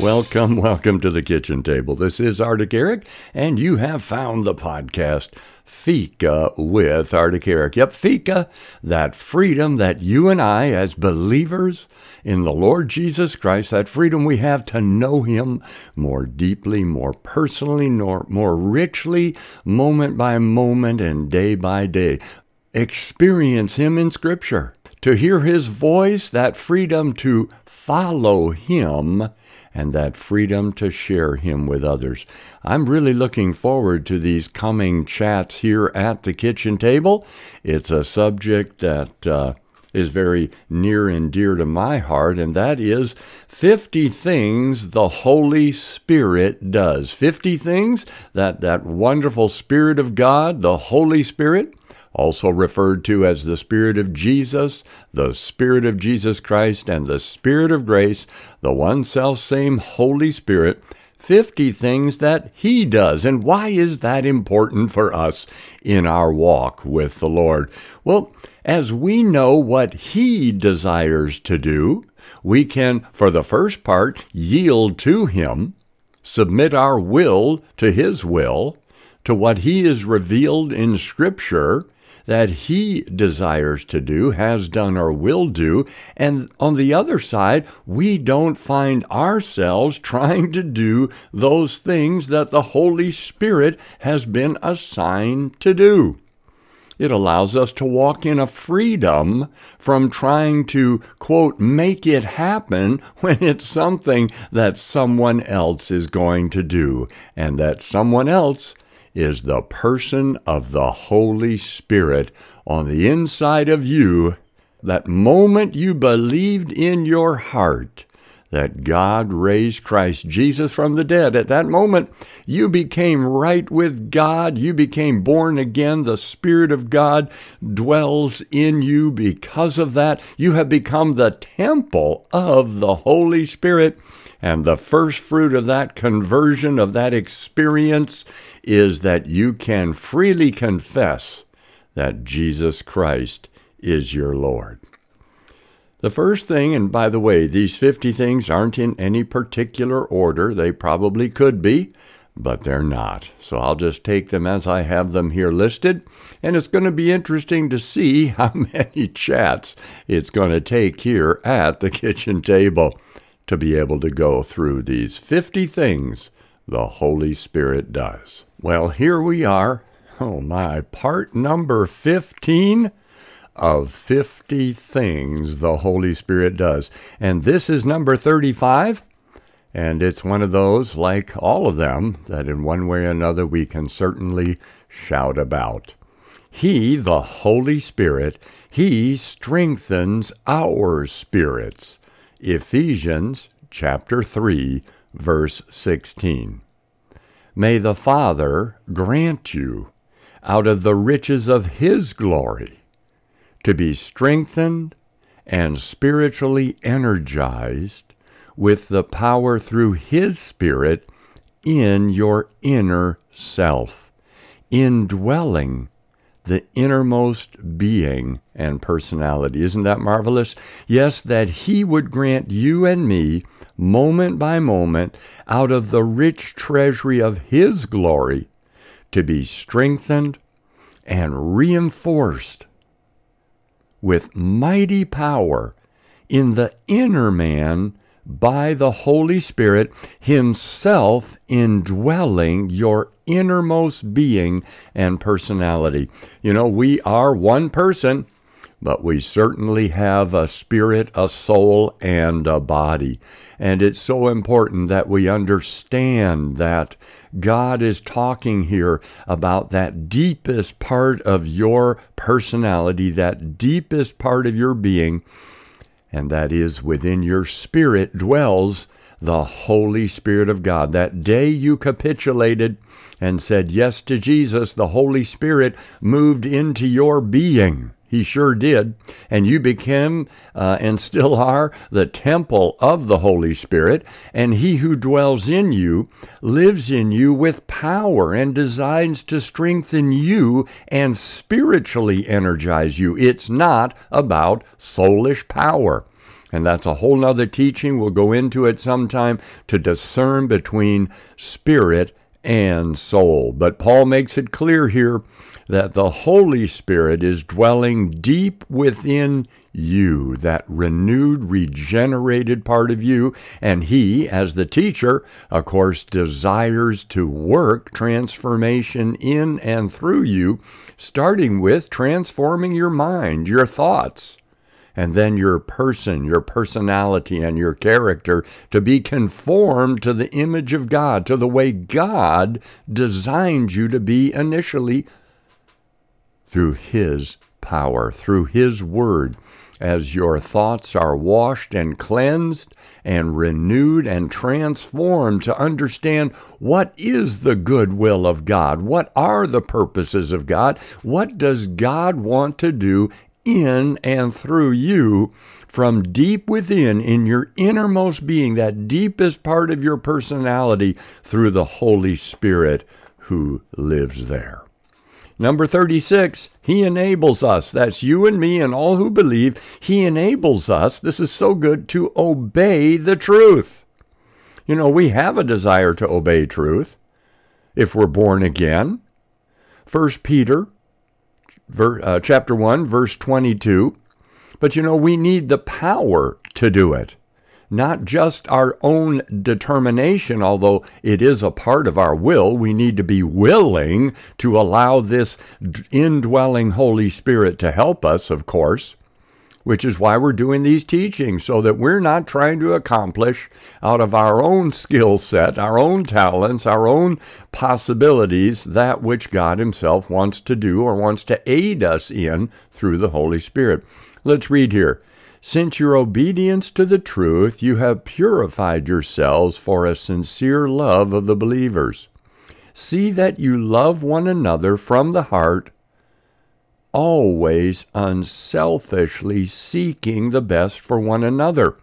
Welcome, welcome to the kitchen table. This is Arctic Eric, and you have found the podcast Fika with Arctic Eric. Yep, Fika, that freedom that you and I, as believers in the Lord Jesus Christ, that freedom we have to know Him more deeply, more personally, more, more richly, moment by moment, and day by day. Experience Him in Scripture. To hear His voice, that freedom to follow Him and that freedom to share Him with others. I'm really looking forward to these coming chats here at the kitchen table. It's a subject that uh, is very near and dear to my heart, and that is 50 things the Holy Spirit does. 50 things that that wonderful Spirit of God, the Holy Spirit, also referred to as the Spirit of Jesus, the Spirit of Jesus Christ, and the Spirit of grace, the one self same Holy Spirit, 50 things that He does. And why is that important for us in our walk with the Lord? Well, as we know what He desires to do, we can, for the first part, yield to Him, submit our will to His will, to what He is revealed in Scripture, that He desires to do, has done, or will do. And on the other side, we don't find ourselves trying to do those things that the Holy Spirit has been assigned to do. It allows us to walk in a freedom from trying to, quote, make it happen when it's something that someone else is going to do, and that someone else is the person of the Holy Spirit on the inside of you. That moment you believed in your heart that God raised Christ Jesus from the dead, at that moment you became right with God. You became born again. The Spirit of God dwells in you because of that. You have become the temple of the Holy Spirit. And the first fruit of that conversion, of that experience, is that you can freely confess that Jesus Christ is your Lord. The first thing, and by the way, these 50 things aren't in any particular order. They probably could be, but they're not. So I'll just take them as I have them here listed. And it's going to be interesting to see how many chats it's going to take here at the kitchen table to be able to go through these 50 things the Holy Spirit does. Well, here we are. Oh my, part number 15 of 50 things the Holy Spirit does. And this is number 35. And it's one of those, like all of them, that in one way or another we can certainly shout about. He, the Holy Spirit, He strengthens our spirits. Ephesians chapter 3, verse 16. May the Father grant you, out of the riches of His glory, to be strengthened and spiritually energized with the power through His Spirit in your inner self, indwelling the innermost being and personality. Isn't that marvelous? Yes, that He would grant you and me, moment by moment, out of the rich treasury of His glory, to be strengthened and reinforced with mighty power in the inner man by the Holy Spirit Himself indwelling your innermost being and personality. You know, we are one person, but we certainly have a spirit, a soul, and a body. And it's so important that we understand that God is talking here about that deepest part of your personality, that deepest part of your being and that is within your spirit dwells the Holy Spirit of God. That day you capitulated and said yes to Jesus, the Holy Spirit moved into your being. He sure did. And you became uh, and still are the temple of the Holy Spirit. And He who dwells in you lives in you with power and designs to strengthen you and spiritually energize you. It's not about soulish power. And that's a whole nother teaching. We'll go into it sometime to discern between spirit and soul. But Paul makes it clear here that the Holy Spirit is dwelling deep within you, that renewed, regenerated part of you. And He, as the teacher, of course, desires to work transformation in and through you, starting with transforming your mind, your thoughts and then your person, your personality, and your character to be conformed to the image of God, to the way God designed you to be initially through His power, through His Word. As your thoughts are washed and cleansed and renewed and transformed to understand what is the good will of God, what are the purposes of God, what does God want to do in and through you from deep within, in your innermost being, that deepest part of your personality, through the Holy Spirit who lives there. Number 36, He enables us. That's you and me and all who believe. He enables us, this is so good, to obey the truth. You know, we have a desire to obey truth if we're born again. 1 Peter ver, uh, chapter 1, verse 22. But you know, we need the power to do it, not just our own determination, although it is a part of our will. We need to be willing to allow this indwelling Holy Spirit to help us, of course which is why we're doing these teachings, so that we're not trying to accomplish out of our own skill set, our own talents, our own possibilities, that which God Himself wants to do or wants to aid us in through the Holy Spirit. Let's read here. Since your obedience to the truth, you have purified yourselves for a sincere love of the believers. See that you love one another from the heart always unselfishly seeking the best for one another.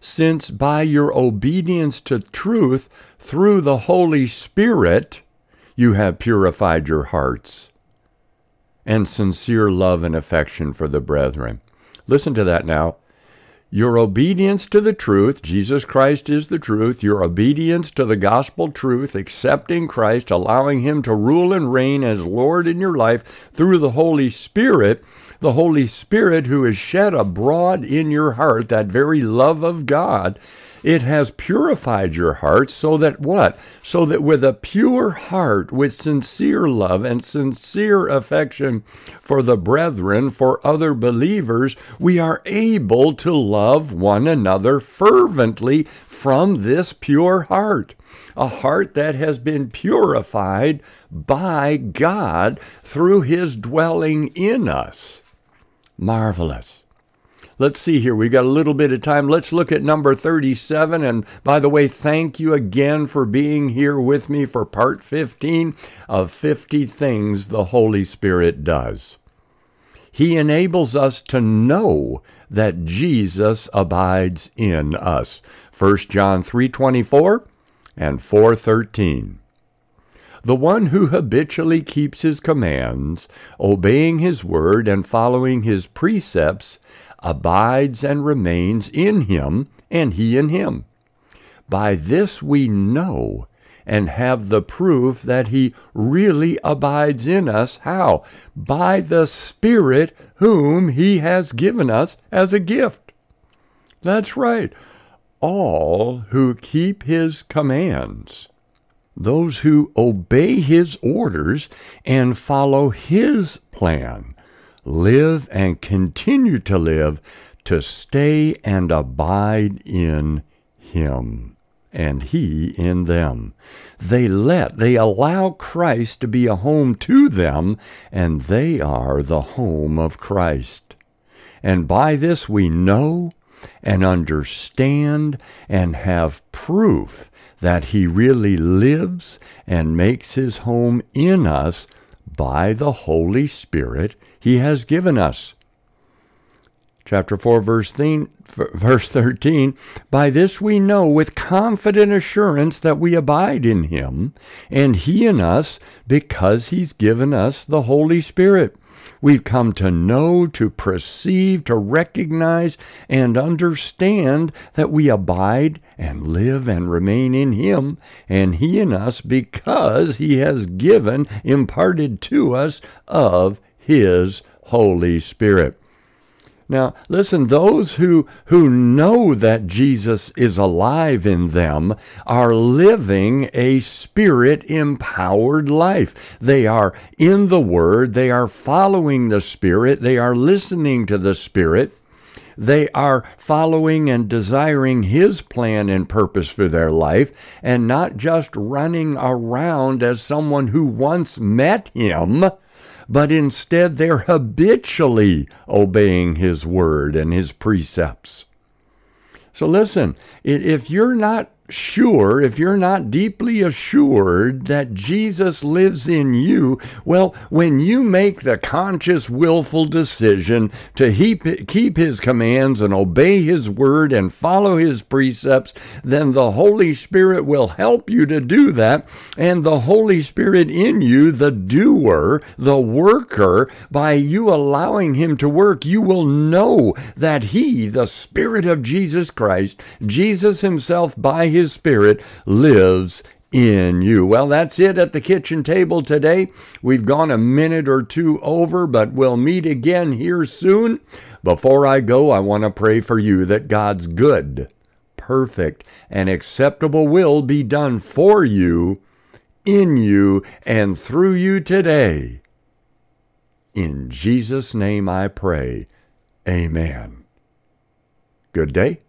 Since by your obedience to truth through the Holy Spirit you have purified your hearts and sincere love and affection for the brethren. Listen to that now. Your obedience to the truth, Jesus Christ is the truth, your obedience to the gospel truth, accepting Christ, allowing Him to rule and reign as Lord in your life through the Holy Spirit, the Holy Spirit who is shed abroad in your heart, that very love of God, it has purified your heart so that what? So that with a pure heart, with sincere love and sincere affection for the brethren, for other believers, we are able to love one another fervently from this pure heart. A heart that has been purified by God through His dwelling in us. Marvelous. Let's see here. We've got a little bit of time. Let's look at number 37. And by the way, thank you again for being here with me for part 15 of 50 Things the Holy Spirit Does. He enables us to know that Jesus abides in us. 1 John 3:24 and 4:13. The one who habitually keeps his commands, obeying his word and following his precepts, abides and remains in him, and he in him. By this we know and have the proof that he really abides in us. How? By the Spirit whom he has given us as a gift. That's right. All who keep his commands, those who obey his orders and follow his plan, live and continue to live to stay and abide in Him and He in them. They let, they allow Christ to be a home to them, and they are the home of Christ. And by this we know and understand and have proof that He really lives and makes His home in us by the Holy Spirit he has given us. Chapter 4, verse 13 By this we know with confident assurance that we abide in him, and he in us, because he's given us the Holy Spirit. We've come to know, to perceive, to recognize, and understand that we abide and live and remain in Him and He in us because He has given, imparted to us of His Holy Spirit. Now, listen, those who, who know that Jesus is alive in them are living a spirit empowered life. They are in the Word, they are following the Spirit, they are listening to the Spirit. They are following and desiring His plan and purpose for their life, and not just running around as someone who once met Him but instead they're habitually obeying His word and His precepts. So listen, if you're not sure, if you're not deeply assured that Jesus lives in you, well, when you make the conscious, willful decision to keep his commands and obey his word and follow his precepts, then the Holy Spirit will help you to do that. And the Holy Spirit in you, the doer, the worker, by you allowing him to work, you will know that he, the Spirit of Jesus Christ, Jesus himself by his Spirit lives in you. Well, that's it at the kitchen table today. We've gone a minute or two over, but we'll meet again here soon. Before I go, I want to pray for you that God's good, perfect, and acceptable will be done for you, in you, and through you today. In Jesus' name I pray. Amen. Good day